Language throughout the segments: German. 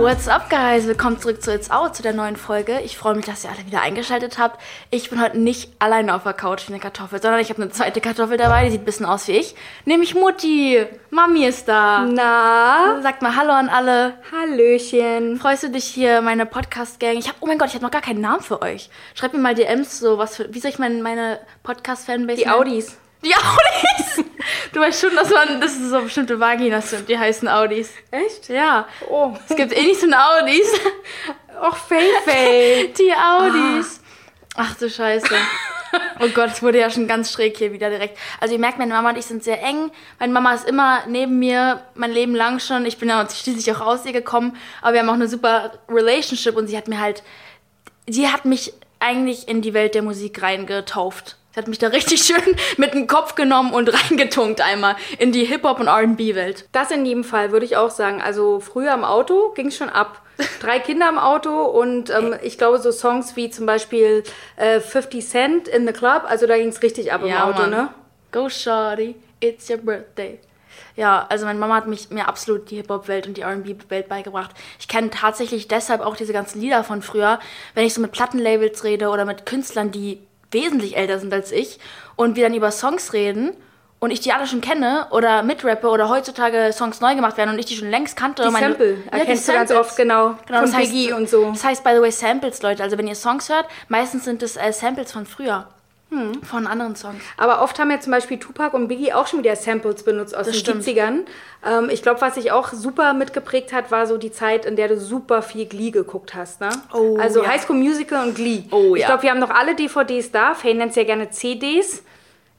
What's up, guys? Willkommen zurück zu It's Out, zu der neuen Folge. Ich freue mich, dass ihr alle wieder eingeschaltet habt. Ich bin heute nicht alleine auf der Couch wie eine Kartoffel, sondern ich habe eine zweite Kartoffel dabei, die sieht ein bisschen aus wie ich. Nämlich Mutti. Mami ist da. Na? Sagt mal Hallo an alle. Hallöchen. Freust du dich hier, meine Podcast-Gang? Ich habe, oh mein Gott, ich habe noch gar keinen Namen für euch. Schreibt mir mal DMs, so was für, wie soll ich mein, meine Podcast-Fanbase Die nennen? Audis. Die Audis! Du weißt schon, dass man, dass es so bestimmte Vaginas sind, die heißen Audis. Echt? Ja. Oh. Es gibt eh nicht so eine Audis. Och, Fay. Die Audis. Ach du Scheiße. Oh Gott, es wurde ja schon ganz schräg hier wieder direkt. Also ihr merkt, meine Mama und ich sind sehr eng. Meine Mama ist immer neben mir, mein Leben lang schon. Ich bin ja schließlich auch aus ihr gekommen. Aber wir haben auch eine super Relationship und sie hat mir halt, sie hat mich eigentlich in die Welt der Musik reingetauft. Sie hat mich da richtig schön mit dem Kopf genommen und reingetunkt einmal in die Hip-Hop- und R&B-Welt. Das in jedem Fall würde ich auch sagen. Also früher im Auto ging es schon ab. Drei Kinder im Auto und ähm, ich glaube so Songs wie zum Beispiel äh, 50 Cent in the Club, also da ging es richtig ab im Auto, Mann. ne? Go shorty, it's your birthday. Ja, also meine Mama hat mich, mir absolut die Hip-Hop-Welt und die R&B-Welt beigebracht. Ich kenne tatsächlich deshalb auch diese ganzen Lieder von früher, wenn ich so mit Plattenlabels rede oder mit Künstlern, die wesentlich älter sind als ich und wir dann über Songs reden und ich die alle schon kenne oder mitrappe oder heutzutage Songs neu gemacht werden und ich die schon längst kannte. Die Meine- Sample Ja, die erkennst du ganz oft, genau. Genau, von das heißt, und so. Das heißt, by the way, Samples, Leute. Also wenn ihr Songs hört, meistens sind es äh, Samples von früher. Hm. Von anderen Songs. Aber oft haben ja zum Beispiel Tupac und Biggie auch schon wieder Samples benutzt aus Das den stimmt. 70ern. Ähm, ich glaube, was sich auch super mitgeprägt hat, war so die Zeit, in der du super viel Glee geguckt hast. Ne? Oh, also ja. High School Musical und Glee. Oh, ich ja. glaube, wir haben noch alle DVDs da. Faye nennt es ja gerne CDs.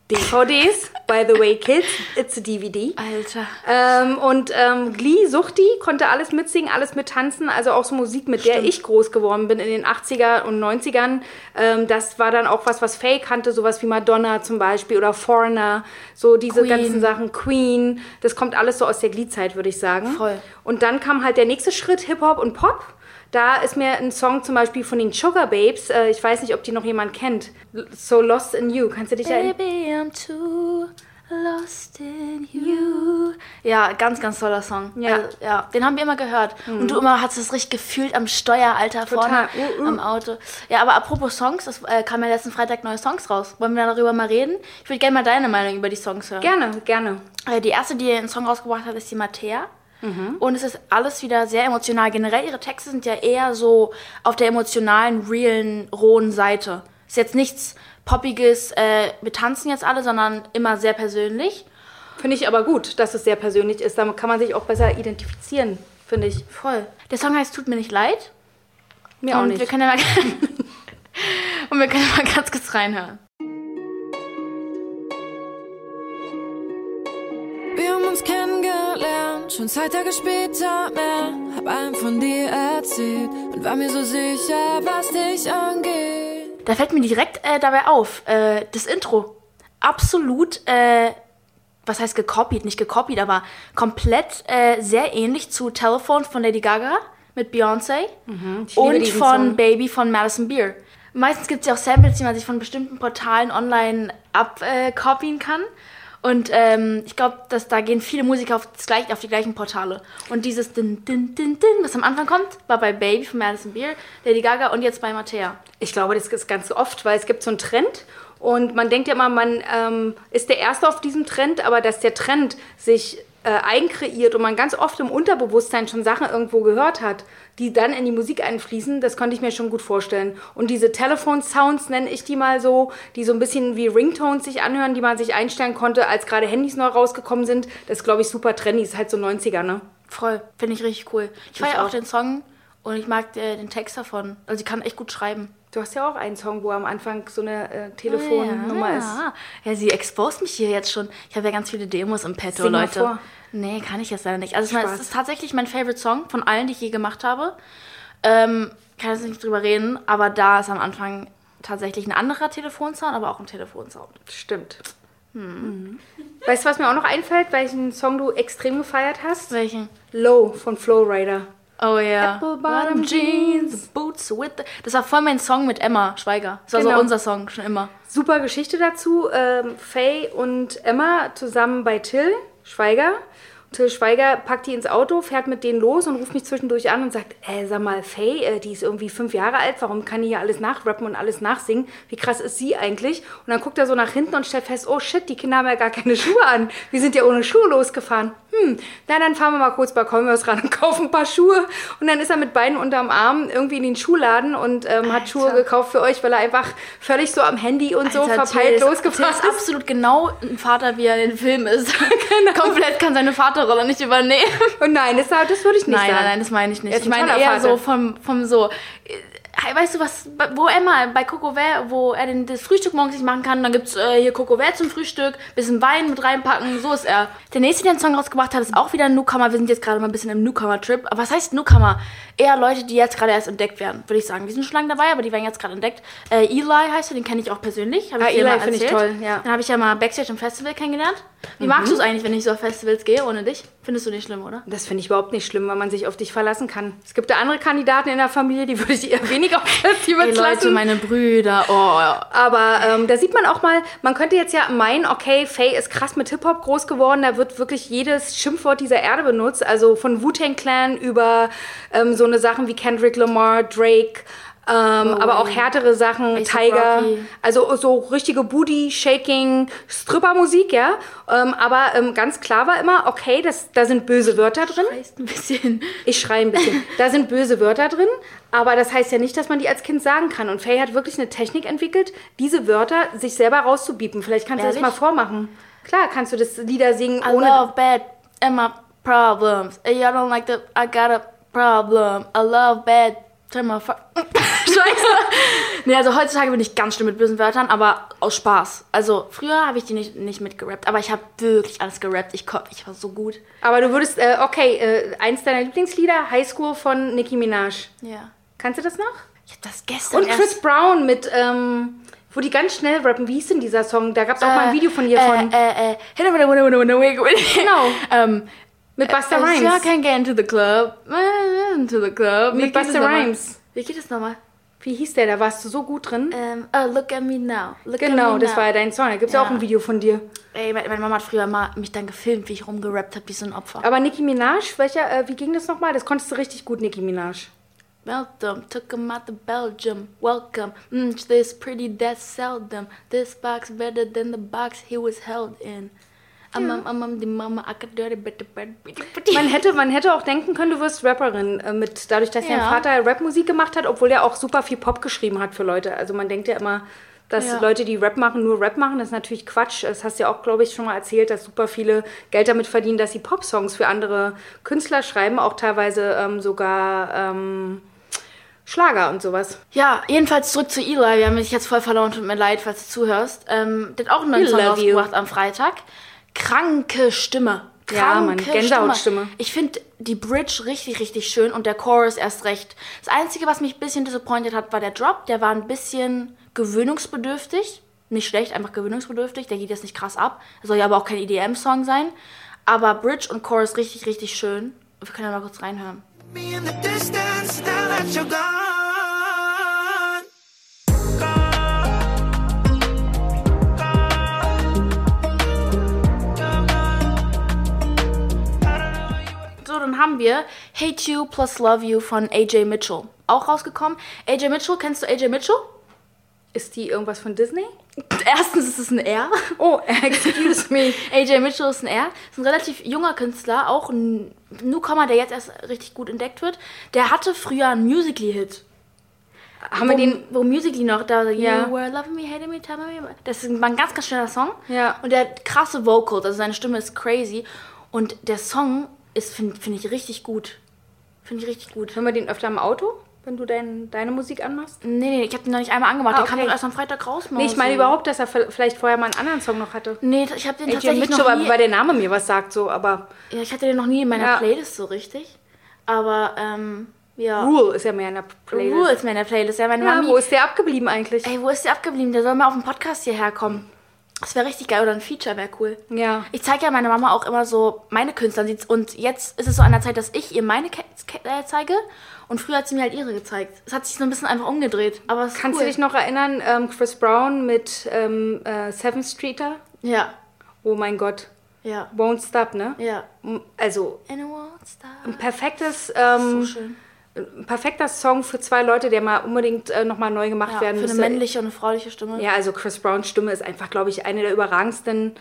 DVDs, by the way, Kids, it's a DVD. Alter. Ähm, und ähm, Glee, Suchti, konnte alles mitsingen, alles mittanzen, also auch so Musik, mit der ich groß geworden bin in den 80er und 90ern. Ähm, das war dann auch was, was Faye kannte, sowas wie Madonna zum Beispiel oder Foreigner, so diese Queen. ganzen Sachen, Queen, das kommt alles so aus der Glee-Zeit, würde ich sagen. Voll. Und dann kam halt der nächste Schritt, Hip-Hop und Pop. Da ist mir ein Song zum Beispiel von den Sugar Babes, äh, ich weiß nicht, ob die noch jemand kennt, So Lost in You, kannst du dich erinnern? Baby, I'm too lost in you. Ja, ganz, ganz toller Song. Ja. Also, ja, den haben wir immer gehört. Und du immer hast es richtig gefühlt am Steuer, Alter, vorne. Uh, uh. am Auto. Ja, aber apropos Songs, es äh, kam ja letzten Freitag neue Songs raus. Wollen wir darüber mal reden? Ich würde gerne mal deine Meinung über die Songs hören. Gerne, gerne. Äh, Die erste, die einen Song rausgebracht hat, ist die Mattea. Mhm. Und es ist alles wieder sehr emotional. Generell ihre Texte sind ja eher so auf der emotionalen, realen, rohen Seite. Ist jetzt nichts Poppiges, äh, wir tanzen jetzt alle, sondern immer sehr persönlich. Finde ich aber gut, dass es sehr persönlich ist. Damit kann man sich auch besser identifizieren, finde ich. Voll. Der Song heißt Tut mir nicht leid. Mir auch Und nicht. wir können ja mal, und wir können ja mal ganz kurz reinhören. Wir haben uns kennengelernt, schon zwei Tage später mehr. Hab einem von dir erzählt und war mir so sicher, was dich angeht. Da fällt mir direkt äh, dabei auf, äh, das Intro. Absolut, äh, was heißt gekopiert? Nicht gekopiert, aber komplett äh, sehr ähnlich zu Telephone von Lady Gaga mit Beyoncé Mhm, und von Song. Baby von Madison Beer. Meistens gibt es ja auch Samples, die man sich von bestimmten Portalen online abkopien kann. Und ähm, ich glaube, dass da gehen viele Musiker auf, gleich, auf die gleichen Portale. Und dieses Din, Din, Din, Din, was am Anfang kommt, war bei Baby von Madison Beer, Lady Gaga und jetzt bei Mattea. Ich glaube, das ist ganz oft, weil es gibt so einen Trend und man denkt ja immer, man ähm, ist der Erste auf diesem Trend, aber dass der Trend sich äh, einkreiert und man ganz oft im Unterbewusstsein schon Sachen irgendwo gehört hat, die dann in die Musik einfließen, das konnte ich mir schon gut vorstellen. Und diese Telefon-Sounds nenne ich die mal so, die so ein bisschen wie Ringtones sich anhören, die man sich einstellen konnte, als gerade Handys neu rausgekommen sind, das ist, glaube ich, super trendy, ist halt so 90er, ne? Voll, finde ich richtig cool. Ich Ich feiere auch auch. den Song und ich mag äh, den Text davon. Also sie kann echt gut schreiben. Du hast ja auch einen Song, wo am Anfang so eine äh, Telefonnummer ist. Ja. ja, sie exposed mich hier jetzt schon. Ich habe ja ganz viele Demos im Petto, Sing mal Leute. vor. Nee, kann ich jetzt leider nicht. Also es ist tatsächlich mein Favorite Song von allen, die ich je gemacht habe. Ähm, kann jetzt nicht drüber reden, aber da ist am Anfang tatsächlich ein anderer Telefonsound, aber auch ein Telefonsound. Stimmt. Mhm. Weißt du, was mir auch noch einfällt, welchen Song du extrem gefeiert hast? Welchen? Low von Flowrider. Oh ja. Apple Bottom Jeans. Boots with. The das war voll mein Song mit Emma Schweiger. Das war Genau. so unser Song schon immer. Super Geschichte dazu. Ähm, Faye und Emma zusammen bei Till Schweiger. Till Schweiger packt die ins Auto, fährt mit denen los und ruft mich zwischendurch an und sagt, äh, sag mal, Faye, äh, die ist irgendwie fünf Jahre alt, warum kann die hier alles nachrappen und alles nachsingen? Wie krass ist sie eigentlich? Und dann guckt er so nach hinten und stellt fest, oh shit, die Kinder haben ja gar keine Schuhe an. Wir sind ja ohne Schuhe losgefahren. Hm, na dann fahren wir mal kurz bei Converse ran und kaufen ein paar Schuhe. Und dann ist er mit beiden unterm Arm irgendwie in den Schuhladen und ähm, hat Schuhe gekauft für euch, weil er einfach völlig so am Handy und so Alter, verpeilt Till losgefahren Till ist absolut genau ein Vater, wie er in den Film ist. Komplett kann seine Vaterrolle nicht übernehmen. Und nein, das, das würde ich nicht Nein, sagen. nein, nein, das meine ich nicht. Ich ein meine eher Vater. so vom, vom so. Weißt du was, wo Emma bei Coco Vert, wo er den, das Frühstück morgens nicht machen kann, dann gibt's äh, hier Coco Vert zum Frühstück, bisschen Wein mit reinpacken, so ist er. Der nächste, der einen Song rausgebracht hat, ist auch wieder ein Newcomer. Wir sind jetzt gerade mal ein bisschen im Newcomer-Trip. Aber was heißt Newcomer? Eher Leute, die jetzt gerade erst entdeckt werden, würde ich sagen. Wir sind schon lange dabei, aber die werden jetzt gerade entdeckt. Äh, Eli heißt er, den kenne ich auch persönlich. Hab Ah, ich Eli finde ich toll, ja. Mhm. Den habe ich ja mal Backstage im Festival kennengelernt. Wie magst du es eigentlich, wenn ich so auf Festivals gehe ohne dich? Findest du nicht schlimm, oder? Das finde ich überhaupt nicht schlimm, weil man sich auf dich verlassen kann. Es gibt da andere Kandidaten in der Familie, die würde ich eher weniger auf Festivals Ey, Leute, meine Brüder, oh. Aber ähm, da sieht man auch mal, man könnte jetzt ja meinen, okay, Faye ist krass mit Hip-Hop groß geworden, da wird wirklich jedes Schimpfwort dieser Erde benutzt. Also von Wu-Tang Clan über ähm, so eine Sachen wie Kendrick Lamar, Drake, ähm, aber auch härtere Sachen, A$AP Tiger, also so richtige Booty, Shaking, Stripper-Musik, ja. Ähm, aber ähm, ganz klar war immer, okay, das, da sind böse Wörter drin. Heißt ein bisschen. Ich schreie ein bisschen. Da sind böse Wörter drin, aber das heißt ja nicht, dass man die als Kind sagen kann. Und Faye hat wirklich eine Technik entwickelt, diese Wörter sich selber rauszubiepen. Vielleicht kannst du das Ehrlich? mal vormachen. Klar, kannst du das Lieder singen I ohne. love bad and my problems. And y'all don't like the, I got a problem. I love bad. Turn my fu- Scheiße. nee, also heutzutage bin ich ganz schlimm mit bösen Wörtern, aber aus Spaß. Also früher habe ich die nicht, nicht mitgerappt, aber ich habe wirklich alles gerappt. Ich, ich war so gut. Aber du würdest, äh, okay, äh, eins deiner Lieblingslieder, High School von Nicki Minaj. Ja. Kannst du das noch? Ich habe das gestern Und. Chris Brown mit, ähm, wo die ganz schnell rappen. Wie hieß denn dieser Song? Da gab es auch mal ein Video von ihr von. Äh, äh. Genau. ähm, mit Busta äh, Rhymes. I can't get into the club. Äh, Into the club. Wie Mit nochmal? Rhymes. Wie geht das nochmal? Wie hieß der? Da warst du so gut drin. Ähm, oh, look at me now. Look at Genau, me das now. war ja dein Song. Da gibt es ja. Ja. auch ein Video von dir. Ey, meine meine Mama hat früher mal mich dann gefilmt, wie ich rumgerappt habe, wie so ein Opfer. Aber Nicki Minaj, welcher, äh, wie ging das nochmal? Das konntest du richtig gut, Nicki Minaj. Welcome, took him out to Belgium. Welcome, mm, this pretty that seldom. This box better than the box he was held in. Mama. Man hätte, man hätte auch denken können, du wirst Rapperin, äh, mit, dadurch, dass dein Ja. Vater Rapmusik gemacht hat, obwohl er auch super viel Pop geschrieben hat für Leute. Also man denkt ja immer, dass Ja. Leute, die Rap machen, nur Rap machen. Das ist natürlich Quatsch. Das hast du ja auch, glaube ich, schon mal erzählt, dass super viele Geld damit verdienen, dass sie Popsongs für andere Künstler schreiben, auch teilweise ähm, sogar ähm, Schlager und sowas. Ja, jedenfalls zurück zu Eli. Wir haben mich jetzt voll verloren, tut mir leid, falls du zuhörst. Ähm, der hat auch einen neuen Song rausgebracht am Freitag. Kranke Stimme. Ja, Mann, Kranke Gänsehautstimme. Ich finde die Bridge richtig, richtig schön und der Chorus erst recht. Das Einzige, was mich ein bisschen disappointed hat, war der Drop. Der war ein bisschen gewöhnungsbedürftig. Nicht schlecht, einfach gewöhnungsbedürftig. Der geht jetzt nicht krass ab. Soll ja aber auch kein EDM-Song sein. Aber Bridge und Chorus richtig, richtig schön. Wir können ja mal kurz reinhören. me in the distance now that you're gone. Dann haben wir Hate You plus Love You von AJ Mitchell. Auch rausgekommen. AJ Mitchell, kennst du AJ Mitchell? Ist die irgendwas von Disney? Erstens ist es ein R. Oh, excuse me. AJ Mitchell ist ein R. Ist ein relativ junger Künstler, auch ein Newcomer, der jetzt erst richtig gut entdeckt wird. Der hatte früher einen Musically-Hit. Haben wir den wo Musically noch da, Ja. You were loving me, hating me, telling me. Das ist ein ganz, ganz schneller Song. Ja. Und der hat krasse Vocals, also seine Stimme ist crazy. Und der Song ist, finde find ich, richtig gut. Finde ich richtig gut. Hören wir den öfter im Auto, wenn du dein, deine Musik anmachst? Nee, nee, ich habe den noch nicht einmal angemacht. Ah, Der kam okay. doch erst am Freitag raus. Nee, ich meine überhaupt, dass er vielleicht vorher mal einen anderen Song noch hatte. Nee, ich habe den tatsächlich Mitchell, noch nie... weil der Name mir was sagt, so, aber Ja, ich hatte den noch nie in meiner Ja. Playlist so richtig. Aber, ähm, ja. Rule ist ja mehr in der Playlist. Rule ist mir in der Playlist. Ja, meine Ja, Mami... wo ist der abgeblieben eigentlich? Ey, wo ist der abgeblieben? Der soll mal auf dem Podcast hierher kommen. Das wäre richtig geil. Oder ein Feature wäre cool. Ja. Ich zeige ja meiner Mama auch immer so meine Künstler. Und jetzt ist es so an der Zeit, dass ich ihr meine Ke äh, zeige. Und früher hat sie mir halt ihre gezeigt. Es hat sich so ein bisschen einfach umgedreht. Aber es Kannst cool. du dich noch erinnern, ähm, Chris Brown mit ähm, äh, Seven Streeter? Ja. Oh mein Gott. Ja. Won't Stop, ne? Ja. Also And it won't stop. ein perfektes, ähm, So schön. Ein perfekter Song für zwei Leute, der mal unbedingt äh, nochmal neu gemacht Ja, werden für eine müsste. männliche und eine frauliche Stimme. Ja, also Chris Browns Stimme ist einfach, glaube ich, eine der überragendsten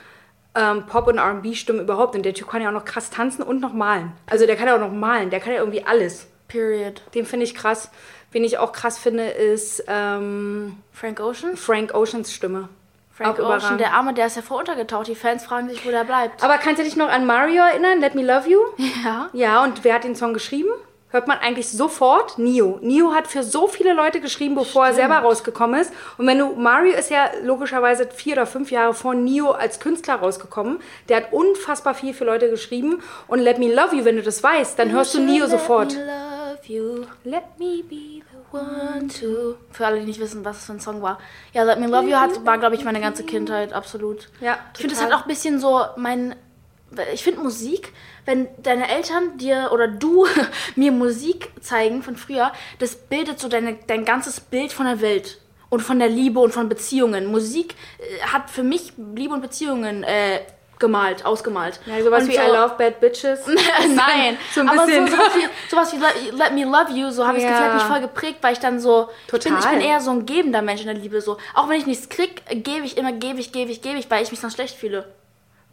ähm, Pop- und R&B-Stimmen überhaupt. Und der Typ kann ja auch noch krass tanzen und noch malen. Also der kann ja auch noch malen, der kann ja irgendwie alles. Period. Den finde ich krass. Wen ich auch krass finde, ist ähm, Frank Ocean? Frank Oceans Stimme. Frank Auch Ocean, überragend. der Arme, der ist ja voll untergetaucht. Die Fans fragen sich, wo der bleibt. Aber kannst du dich noch an Mario erinnern? Let Me Love You? Ja. Ja, und wer hat den Song geschrieben? Hört man eigentlich sofort Nio. Nio hat für so viele Leute geschrieben, bevor er selber rausgekommen ist. Und wenn du, Mario ist ja logischerweise vier oder fünf Jahre vor Nio als Künstler rausgekommen. Der hat unfassbar viel für Leute geschrieben. Und Let Me Love You, wenn du das weißt, dann hörst du Nio sofort. Let me love you. Let me be the One, two. Für alle, die nicht wissen, was es für ein Song war. Ja, Let Me Love You hat, war, glaube ich, meine ganze Kindheit, absolut. Ja, Ich finde, es total. hat auch ein bisschen so mein. Ich finde Musik, wenn deine Eltern dir oder du mir Musik zeigen von früher, das bildet so deine, dein ganzes Bild von der Welt und von der Liebe und von Beziehungen. Musik äh, hat für mich Liebe und Beziehungen äh, gemalt, ausgemalt. Ja, sowas Und wie I Love Bad Bitches. Nein, So ein aber bisschen. so, sowas, wie, sowas wie Let, Me Love You, so habe ich Ja. hat mich voll geprägt, weil ich dann so, ich bin, ich Total. bin eher so ein gebender Mensch in der Liebe, so. Auch wenn ich nichts krieg, gebe ich immer, gebe ich, gebe ich, gebe ich, weil ich mich sonst schlecht fühle.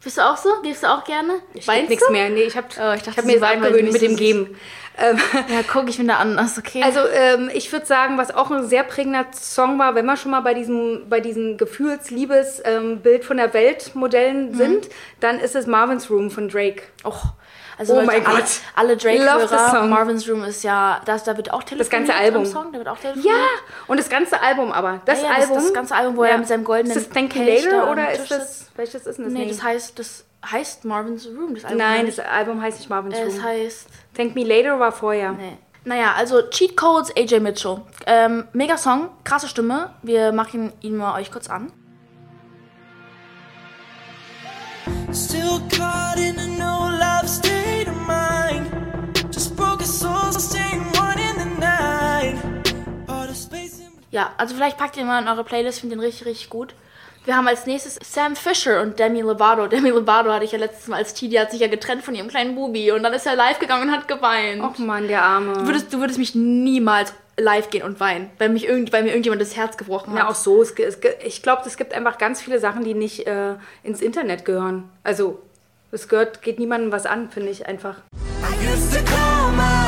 Bist du auch so? Gibst du auch gerne? Ich hab nichts mehr. Nee, ich habe Oh, ich dachte, ich hab mir weil abgewöhnt mit dem Geben. Ähm, Ja, guck ich mir da an, ist okay. Also ähm, ich würde sagen, was auch ein sehr prägender Song war, wenn wir schon mal bei diesem, bei diesen Gefühls-Liebes ähm, von der Welt Modellen Mhm. sind, dann ist es Marvin's Room von Drake. Och, also Oh Leute, mein alle, Gott. alle Drake-Hörer, song. Marvin's Room ist ja, das, da wird auch telefoniert ganze Album. Song, da wird auch telefoniert. Ja, und das ganze Album aber. Das Ja, ja, das- Album. das ganze Album, wo er mit seinem goldenen Ist das Thank You Later oder ist das. Welches ist denn das? Nee, Nee. das heißt, das heißt Marvin's Room, das Album. Nein, das Album heißt nicht Marvin's es Room. heißt Thank Me Later war vorher. Nee. Naja, also Cheat Codes AJ Mitchell. Ähm, mega Song, krasse Stimme. Wir machen ihn mal euch kurz an. Still caught in a no love state Ja, also vielleicht packt ihr mal in eure Playlist, finde den richtig, richtig gut. Wir haben als nächstes Sam Fisher und Demi Lovato. Demi Lovato hatte ich ja letztes Mal als Teenie, die hat sich ja getrennt von ihrem kleinen Bubi und dann ist er live gegangen und hat geweint. Och Mann, der Arme. Du, würdest, du würdest mich niemals live gehen und weinen, weil, mich irgend, weil mir irgendjemand das Herz gebrochen hat. Ja, auch so. Es, es, ich glaube, es gibt einfach ganz viele Sachen, die nicht äh, ins Internet gehören. Also, es gehört, geht niemandem was an, finde ich einfach. I used to call my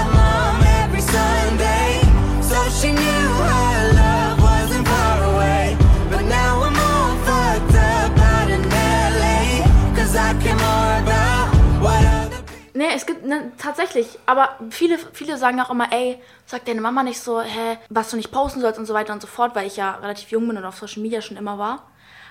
ne, tatsächlich, aber viele, viele sagen auch immer, ey, sag deine Mama nicht so, hä, was du nicht posten sollst und so weiter und so fort, weil ich ja relativ jung bin und auf Social Media schon immer war.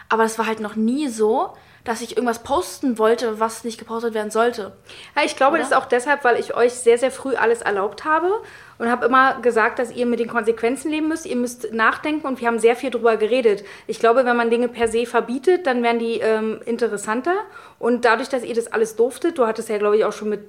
Aber es war halt noch nie so, dass ich irgendwas posten wollte, was nicht gepostet werden sollte. Ja, ich glaube, Oder? das ist auch deshalb, weil ich euch sehr, sehr früh alles erlaubt habe und habe immer gesagt, dass ihr mit den Konsequenzen leben müsst. Ihr müsst nachdenken und wir haben sehr viel drüber geredet. Ich glaube, wenn man Dinge per se verbietet, dann werden die ähm, interessanter. Und dadurch, dass ihr das alles durftet, du hattest ja, glaube ich, auch schon mit,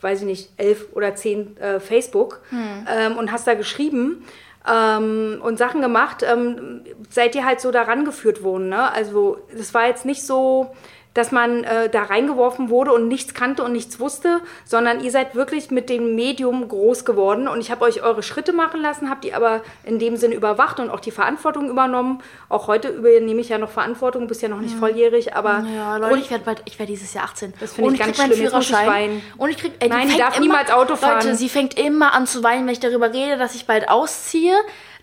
weiß ich nicht, elf oder zehn äh, Facebook ähm, und hast da geschrieben. Ähm, und Sachen gemacht, ähm, seid ihr halt so daran geführt worden. Ne? Also das war jetzt nicht so, dass man äh, da reingeworfen wurde und nichts kannte und nichts wusste, sondern ihr seid wirklich mit dem Medium groß geworden und ich habe euch eure Schritte machen lassen, habt die aber in dem Sinne überwacht und auch die Verantwortung übernommen. Auch heute übernehme ich ja noch Verantwortung, bist ja noch nicht volljährig, aber Ja, Leute, und ich werde bald, ich werde dieses Jahr 18. Das finde ich ganz meinen schlimm. Jetzt muss ich Führerschein. weinen. Und ich krieg, ey, Nein, die darf niemals Auto fahren. Leute, sie fängt immer an zu weinen, wenn ich darüber rede, dass ich bald ausziehe.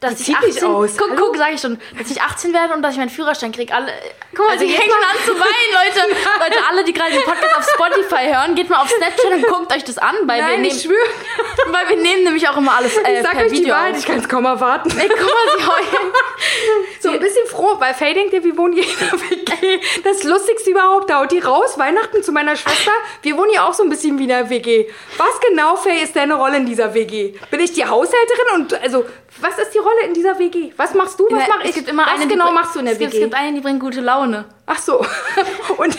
Dass Die ich zieht 18, nicht aus. Guck, guck, sag ich schon, dass ich 18 werde und dass ich meinen Führerschein krieg. Alle, guck mal, Also jetzt fängt schon an zu weinen, Leute. Leute, alle, die gerade den Podcast auf Spotify hören, geht mal auf Snapchat und guckt euch das an, weil wir Nein, nehmen, ich schwöre. weil wir nehmen nämlich auch immer alles äh, Ich sag per euch die Video Wahrheit, auf. ich kann es kaum erwarten. Ey, guck mal, sie heulen. So ein bisschen froh, weil Faye denkt ja, wir wohnen hier in der WG. Das Lustigste überhaupt, da haut die raus, Weihnachten zu meiner Schwester. Wir wohnen ja auch so ein bisschen wie in der WG. Was genau, Faye, ist deine Rolle in dieser WG? Bin ich die Haushälterin und, also, was ist die Rolle in dieser WG? Was machst du, was Na, mach ich? es gibt immer was eine, die genau machst du in der es gibt, WG? Es gibt eine, die bringt gute Laune. Ach so. Und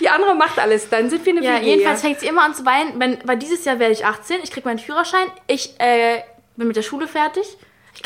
die andere macht alles. Dann sind wir eine Ja, WG. jedenfalls fängt sie immer an zu weinen. Wenn, weil dieses Jahr werde ich 18, ich krieg meinen Führerschein, ich äh, bin mit der Schule fertig.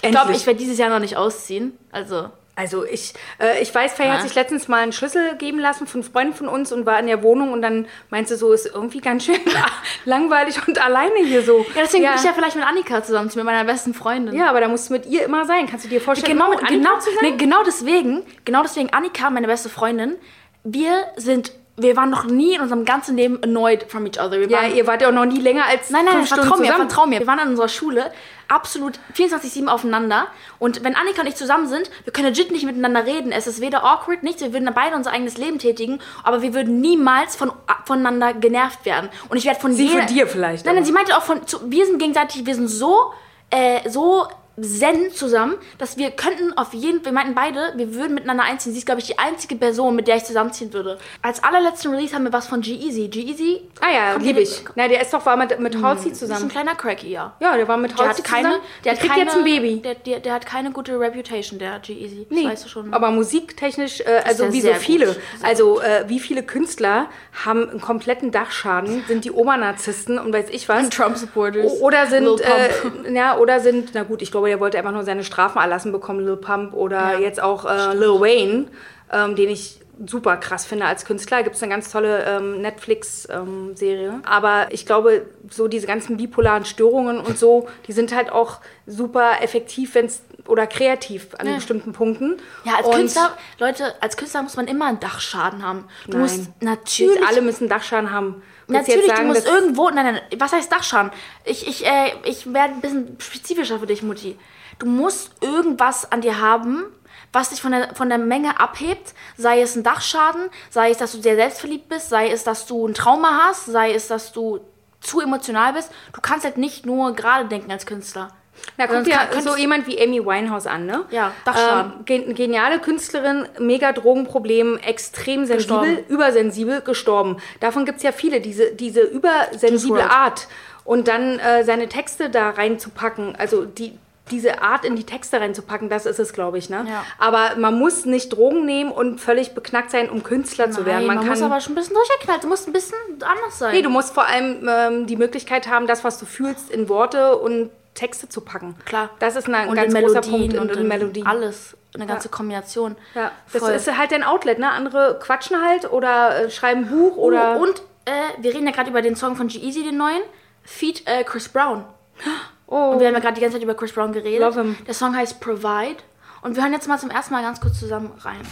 Ich glaube, ich werde dieses Jahr noch nicht ausziehen. Also, Also ich, äh, ich weiß, Faye hat Ja. sich letztens mal einen Schlüssel geben lassen von Freunden von uns und war in der Wohnung und dann meinte sie so, ist irgendwie ganz schön langweilig und alleine hier so. Ja, deswegen bin ich ja vielleicht mit Annika zusammen, mit meiner besten Freundin. Ja, aber da musst du mit ihr immer sein. Kannst du dir vorstellen, genau, mit Annika genau, zu sein? nee, genau deswegen, genau deswegen, Annika, meine beste Freundin, wir sind, wir waren noch nie in unserem ganzen Leben annoyed from each other. Wir Ja, waren, ihr wart ja auch noch nie länger als Nein, nein, fünf vertrau Stunden mir, zusammen. vertrau mir. Wir waren an unserer Schule absolut 24-7 aufeinander. Und wenn Annika und ich zusammen sind, wir können legit nicht miteinander reden. Es ist weder awkward, nichts. Wir würden beide unser eigenes Leben tätigen, aber wir würden niemals von, voneinander genervt werden. Und ich werde von Sie jeder- von dir vielleicht, Nein, nein, sie meinte auch von, zu, wir sind gegenseitig, wir sind so, äh, so zen zusammen, dass wir könnten auf jeden, wir meinten beide, wir würden miteinander einziehen. Sie ist, glaube ich, die einzige Person, mit der ich zusammenziehen würde. Als allerletzten Release haben wir was von G-Eazy. G-Eazy Ah ja, liebe ich. Na, der ist doch war mit, mit Halsey ist ein zusammen. kleiner Cracky, ja. Ja, der war mit Der Halsey hat keine, zusammen. der hat kriegt keine, jetzt ein Baby. Der, der, der hat keine gute Reputation, der G-Eazy. Nee, weißt du schon. aber musiktechnisch, äh, also wie so viele, gut. also äh, wie viele Künstler haben einen kompletten Dachschaden, sind die Oma-Narzissten und weiß ich was. Trump-Supporters. Oder sind, äh, ja, oder sind, na gut, ich glaube, der wollte einfach nur seine Strafen erlassen bekommen, Lil Pump oder Ja, jetzt auch äh, Lil Wayne, ähm, den ich super krass finde als Künstler. Gibt es eine ganz tolle ähm, Netflix-Serie. Aber ich glaube, so diese ganzen bipolaren Störungen und so, die sind halt auch super effektiv, wenn es oder kreativ an Ja. bestimmten Punkten. ja, als Und Künstler, Leute, als Künstler muss man immer einen Dachschaden haben. Du Nein. musst natürlich alle müssen Dachschaden haben. Natürlich, sagen, du musst irgendwo. Nein, nein, was heißt Dachschaden? Ich, ich, äh, ich werde ein bisschen spezifischer für dich, Mutti. Du musst irgendwas an dir haben, was dich von der, von der Menge abhebt. Sei es ein Dachschaden, sei es, dass du sehr selbstverliebt bist, sei es, dass du ein Trauma hast, sei es, dass du zu emotional bist. Du kannst halt nicht nur gerade denken als Künstler. Na, guck Sonst dir kann- so jemand wie Amy Winehouse an, ne? Ja, Dachschaden. Ähm, gen geniale Künstlerin, mega Drogenproblem, extrem sensibel, Gestorben. übersensibel, gestorben. Davon gibt es ja viele, diese, diese übersensible. Art. Und dann äh, seine Texte da reinzupacken, also die, diese Art in die Texte reinzupacken, das ist es, glaube ich, ne? Ja. Aber man muss nicht Drogen nehmen und völlig beknackt sein, um Künstler zu werden. Nein, Man, man, kann muss aber schon ein bisschen durchgeknallt. Du musst ein bisschen anders sein. Nee, du musst vor allem ähm, die Möglichkeit haben, das, was du fühlst, in Worte und Texte zu packen. Klar. Das ist ein und ganz großer Punkt. und, in Melodien. Alles. Eine ganze Kombination. Ja, das Voll. ist halt dein Outlet, ne? Andere quatschen halt oder äh, schreiben ein Buch oder. Oh, und äh, wir reden ja gerade über den Song von G-Eazy, den neuen. Feat äh, Chris Brown. oh, Und wir haben ja gerade die ganze Zeit über Chris Brown geredet. Love him. Der Song heißt Provide. Und wir hören jetzt mal zum ersten Mal ganz kurz zusammen rein.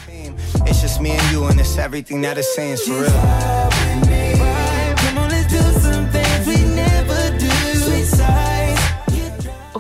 It's just me and you, and it's everything that it's saying for real.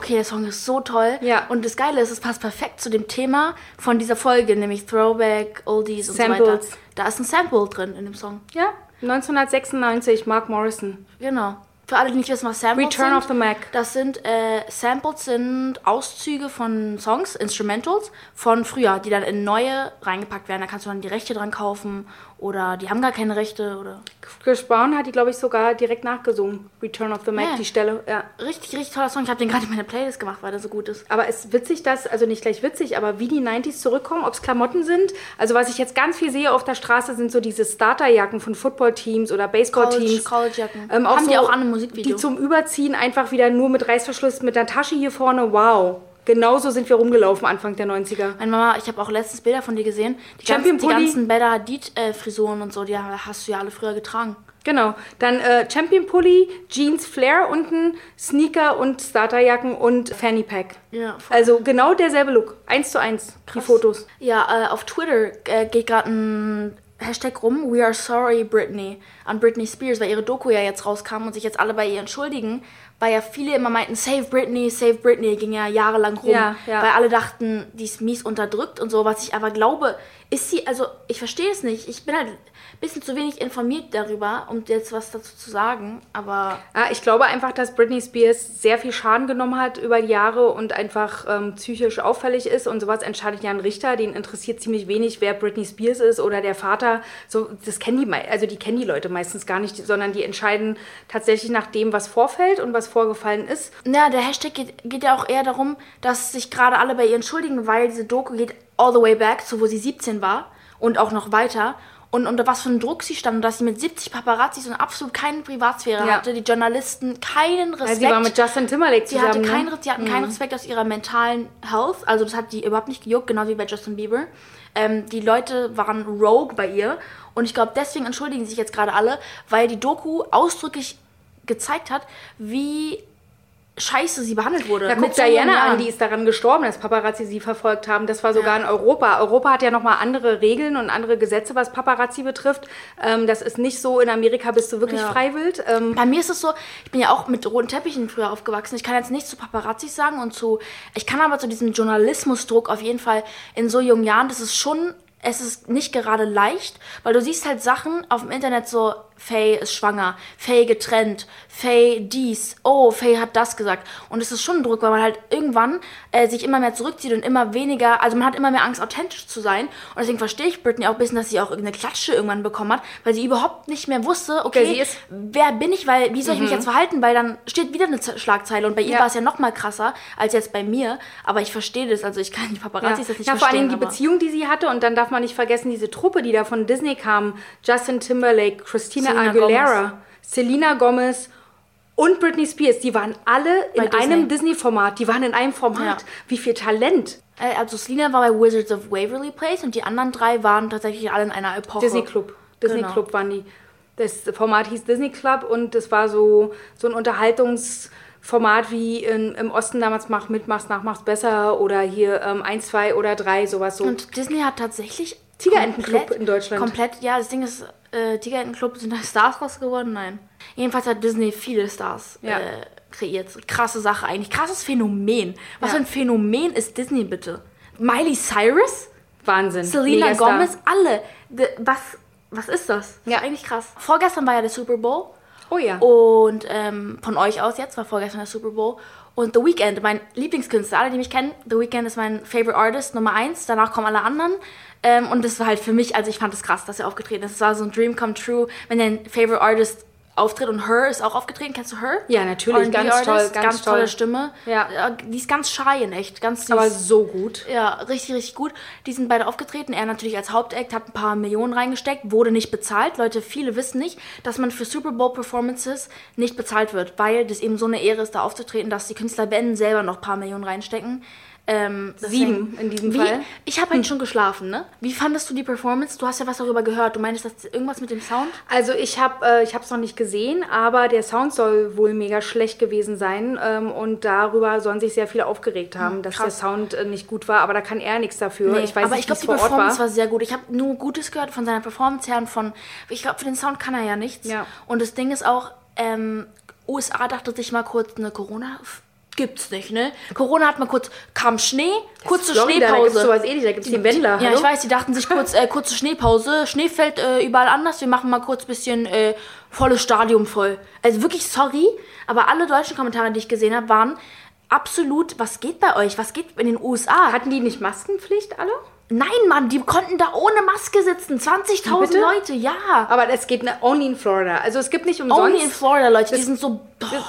Okay, der Song ist so toll. Ja. Und das Geile ist, es passt perfekt zu dem Thema von dieser Folge, nämlich Throwback, Oldies und so weiter. Samples. Da ist ein Sample drin in dem Song. ja, 1996, Mark Morrison. Genau. Für alle, die nicht wissen, was Samples Return sind. of the Mac. Das sind, äh, Samples sind Auszüge von Songs, Instrumentals von früher, die dann in neue reingepackt werden. Da kannst du dann die Rechte dran kaufen oder die haben gar keine Rechte oder... Chris Brown hat die, glaube ich, sogar direkt nachgesungen. Return of the Mac, Ja. die Stelle. Ja. Richtig, richtig toller Song. Ich habe den gerade in meine Playlist gemacht, weil der so gut ist. Aber es ist witzig, dass, also nicht gleich witzig, aber wie die 90s zurückkommen, ob es Klamotten sind. Also was ich jetzt ganz viel sehe auf der Straße, sind so diese Starterjacken von Footballteams oder Baseballteams. College- Collegejacken. Ähm, Haben so, die auch an einem Musikvideo. Die zum Überziehen einfach wieder nur mit Reißverschluss, mit einer Tasche hier vorne. Wow. Genauso sind wir rumgelaufen Anfang der 90er. Meine Mama, ich habe auch letztens Bilder von dir gesehen. Die, Champion ganzen, die ganzen Bella Hadid-Frisuren und so, die hast du ja alle früher getragen. Genau. Dann äh, Champion Pulli, Jeans Flare unten, Sneaker und Starterjacken und Fanny Pack. Ja, voll. Also genau derselbe Look. Eins zu eins. Die Fotos. Ja, äh, auf Twitter äh, geht gerade ein Hashtag rum, We are sorry Britney, an Britney Spears, weil ihre Doku ja jetzt rauskam und sich jetzt alle bei ihr entschuldigen, weil ja viele immer meinten, Save Britney, Save Britney, ging ja jahrelang rum, Ja, ja. weil alle dachten, die ist mies unterdrückt und so, was ich aber glaube, ist sie, also ich verstehe es nicht, ich bin halt ein bisschen zu wenig informiert darüber, um jetzt was dazu zu sagen, aber Ja, ich glaube einfach, dass Britney Spears sehr viel Schaden genommen hat über die Jahre und einfach ähm, psychisch auffällig ist und sowas entscheidet ja ein Richter, den interessiert ziemlich wenig, wer Britney Spears ist oder der Vater. So, das kennen die, also die kennen die Leute meistens gar nicht, sondern die entscheiden tatsächlich nach dem, was vorfällt und was vorgefallen ist. Ja, der Hashtag geht, geht ja auch eher darum, dass sich gerade alle bei ihr entschuldigen, weil diese Doku geht all the way back zu wo sie 17 war und auch noch weiter. und unter was für einem Druck sie stand und dass sie mit 70 Paparazzis und absolut keine Privatsphäre Ja. hatte. Die Journalisten keinen Respekt. sie war mit Justin Timberlake Sie zusammen. hatte ne? sie hatten keinen Respekt aus ihrer mentalen Health. Also das hat die überhaupt nicht gejuckt, genau wie bei Justin Bieber. Ähm, die Leute waren rogue bei ihr. Und ich glaube, deswegen entschuldigen sich jetzt gerade alle, weil die Doku ausdrücklich gezeigt hat, wie scheiße sie behandelt wurde. Ja, guck so Diana an, die ist daran gestorben, dass Paparazzi sie verfolgt haben. Das war sogar in Europa. Europa hat ja nochmal andere Regeln und andere Gesetze, was Paparazzi betrifft. Ähm, das ist nicht so, in Amerika bist du wirklich Ja. freiwillig. Ähm, Bei mir ist es so, ich bin ja auch mit roten Teppichen früher aufgewachsen. Ich kann jetzt nicht zu Paparazzis sagen und zu, ich kann aber zu diesem Journalismusdruck auf jeden Fall in so jungen Jahren, das ist schon, es ist nicht gerade leicht, weil du siehst halt Sachen auf dem Internet so, Faye ist schwanger, Faye getrennt, Faye dies, oh, Faye hat das gesagt. Und es ist schon ein Druck, weil man halt irgendwann äh, sich immer mehr zurückzieht und immer weniger, also man hat immer mehr Angst, authentisch zu sein. Und deswegen verstehe ich Britney auch ein bisschen, dass sie auch irgendeine Klatsche irgendwann bekommen hat, weil sie überhaupt nicht mehr wusste, okay, Ja, ist- wer bin ich, weil wie soll ich mich jetzt verhalten, weil dann steht wieder eine Z- Schlagzeile und bei ihr Ja. war es ja noch mal krasser als jetzt bei mir, aber ich verstehe das, also ich kann die Paparazzis das nicht ja, vor allem verstehen. die Beziehung, die sie hatte. Und dann darf man nicht vergessen, diese Truppe, die da von Disney kam. Justin Timberlake, Christina Selena Aguilera, Gomez. Selena Gomez und Britney Spears. Die waren alle in Bei einem Disney-Format. Die waren in einem Format. Ja. Wie viel Talent. Äh, also Selena war bei Wizards of Waverly Place und die anderen drei waren tatsächlich alle in einer Epoche. Disney Club. Disney Genau. Club waren die. Das Format hieß Disney Club und das war so, so ein Unterhaltungsformat wie in, im Osten damals mach mit, mach's nach, mach's besser oder hier ähm, 1, 2 oder 3, sowas so. Und Disney hat tatsächlich Tigerentenclub komplett- in Deutschland. Komplett, ja, das Ding ist, äh, Tigerentenclub sind da Stars raus geworden? Nein. Jedenfalls hat Disney viele Stars Ja. äh, kreiert. Krasse Sache eigentlich. Krasses Phänomen. Was Ja. für ein Phänomen ist Disney bitte? Miley Cyrus? Wahnsinn. Selena Megastar. Gomez, alle. Was, was ist das? Das Ja. ist eigentlich krass. Vorgestern war ja der Super Bowl. Oh ja. Und ähm, von euch aus jetzt war vorgestern der Super Bowl. Und The Weeknd, mein Lieblingskünstler, alle, die mich kennen, The Weeknd ist mein Favorite Artist Nummer eins. Danach kommen alle anderen. Ähm, und das war halt für mich, also ich fand es krass, dass er aufgetreten ist. Es war so ein Dream come true, wenn dein Favorite Artist auftritt und Her ist auch aufgetreten. Kennst du Her? Ja, natürlich, ganz Artist, toll, ganz tolle toll. Stimme. Ja. Die ist ganz shy in echt, ganz. Aber so gut. Ja, richtig, richtig gut. Die sind beide aufgetreten. Er natürlich als Hauptact hat ein paar Millionen reingesteckt, wurde nicht bezahlt. Leute, viele wissen nicht, dass man für Super Bowl Performances nicht bezahlt wird, weil das eben so eine Ehre ist, da aufzutreten, dass die Künstler wenn selber noch ein paar Millionen reinstecken. Ähm, Sieben deswegen- in diesem Wie, Fall. Hm. ich habe halt schon geschlafen, ne? Wie fandest du die Performance? Du hast ja was darüber gehört. Du meinst, dass irgendwas mit dem Sound? Also ich habe äh, ich es noch nicht gesehen, aber der Sound soll wohl mega schlecht gewesen sein ähm, und darüber sollen sich sehr viele aufgeregt haben, dass der Hm. Sound äh, nicht gut war, aber da kann er nichts dafür. ich weiß aber nicht, ich glaube, die Performance war. war. sehr gut. Ich habe nur Gutes gehört von seiner Performance her und von. Ich glaube, für den Sound kann er ja nichts. Ja. Und das Ding ist auch, ähm, USA dachte sich mal kurz eine Corona. Gibt's nicht, ne? Corona hat mal kurz, kam Schnee, kurze Florida, da Schneepause. gibt's sowas ähnlich, da gibt's den Wendler, Ja, hallo? ich weiß, die dachten sich kurz, äh, kurze Schneepause, Schnee fällt äh, überall anders, wir machen mal kurz bisschen äh, volles Stadium voll. Also wirklich sorry, aber alle deutschen Kommentare, die ich gesehen habe, waren absolut, was geht bei euch? Was geht in den USA? Hatten die nicht Maskenpflicht alle? Nein, Mann, die konnten da ohne Maske sitzen. 20.000 Bitte? Leute, ja. Aber es geht ne, only in Florida. Also es gibt nicht umsonst. Only in Florida, Leute, die Das- sind so.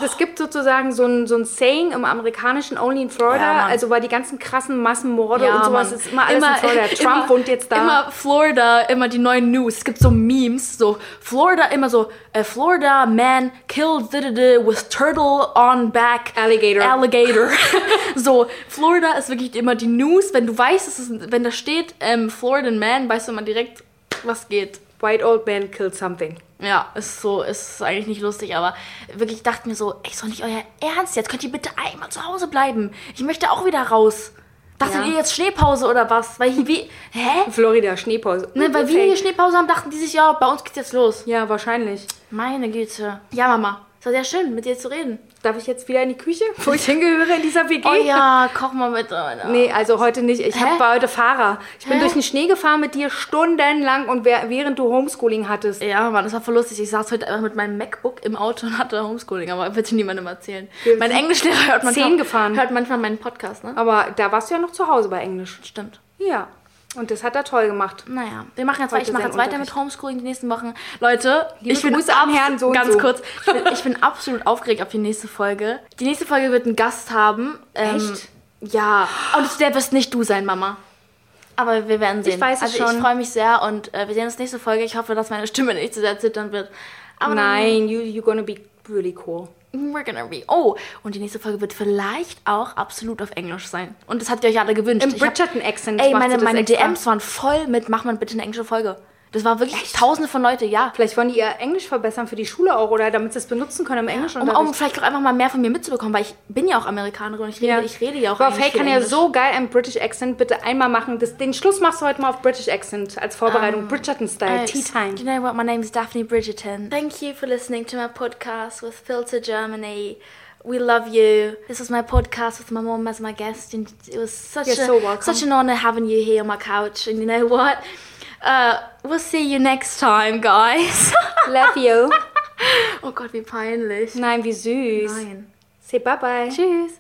Es, gibt sozusagen so ein, so ein Saying im amerikanischen Only in Florida, Ja, also weil die ganzen krassen Massenmorde Ja, und sowas Mann. ist immer alles in Florida. Trump immer- wohnt jetzt da. Immer Florida, immer die neuen News. Es gibt so Memes, so Florida, immer so, äh, Florida man killed da, da, da, with turtle on back. Alligator. Alligator. so, Florida ist wirklich immer die News. Wenn du weißt, es ist, wenn da steht, ähm, Floridan man, weißt du immer direkt, was geht. White old man killed something. Ja, ist so, ist eigentlich nicht lustig, aber wirklich ich dachte mir so, ey, ist doch nicht euer Ernst jetzt. Könnt ihr bitte einmal zu Hause bleiben? Ich möchte auch wieder raus. Dachtet Ja. ihr jetzt Schneepause oder was? Weil hier wie, hä? Florida, Schneepause. Ne, weil wir hier Schneepause haben, dachten die sich, ja, bei uns geht's jetzt los. Ja, wahrscheinlich. Meine Güte. Ja, Mama, es war sehr schön, mit dir zu reden. Darf ich jetzt wieder in die Küche, wo ich hingehöre in dieser WG? Oh ja, koch mal mit. Alter. Nee, also heute nicht. Ich hab, war heute Fahrer. Ich bin Hä? durch den Schnee gefahren mit dir stundenlang und während du Homeschooling hattest. Ja, Mann, das war voll lustig. Ich saß heute einfach mit meinem MacBook im Auto und hatte Homeschooling, aber bitte niemandem erzählen. Wir Mein Englischlehrer hört manchmal, gefahren. hört manchmal meinen Podcast, ne? Aber da warst du ja noch zu Hause bei Englisch. Stimmt. Ja. Und das hat er toll gemacht. Naja, wir machen jetzt. Ich mache jetzt weiter mit. Homeschooling die nächsten Wochen. Leute, Liebe ich bin Grüße abs- Herrn so ganz so. kurz. Ich bin, ich bin absolut aufgeregt auf die nächste Folge. Die nächste Folge wird einen Gast haben. Ähm, Echt? Ja. Und der wirst nicht du sein, Mama. Aber wir werden sehen. weiß es also schon. ich freue mich sehr und äh, wir sehen uns nächste Folge. Ich hoffe, dass meine Stimme nicht zu sehr zittern wird. Aber Nein, you, you're gonna be really cool. We're gonna be. Oh, und die nächste Folge wird vielleicht auch absolut auf Englisch sein. Und das habt ihr euch alle gewünscht. Im Bridgerton-Accent Ey, meine, meine. DMs waren voll mit, mach mal bitte eine englische Folge. Das war wirklich tausende von Leute, ja. Vielleicht wollen die ihr Englisch verbessern für die Schule auch oder damit sie es benutzen können im Um, Englischunterricht. um vielleicht auch einfach mal mehr von mir mitzubekommen, weil ich bin ja auch Amerikanerin und ich rede, Ja. ich rede ja auch Aber auf eigentlich Hey kann ja Englisch. so geil ein British Accent bitte einmal machen. Das, den Schluss machst du heute mal auf British Accent als Vorbereitung. Bridgerton-Style, Tea Time. You know what? My name is Daphne Bridgerton. Thank you for listening to my podcast with Filter Germany. We love you. This was my podcast with my mom as my guest, and it was such You're a so such an honor having you here on my couch. And you know what? Uh, we'll see you next time, guys. Love you. oh Gott, wie peinlich. Nein, wie süß. Nein. Say bye bye. Tschüss.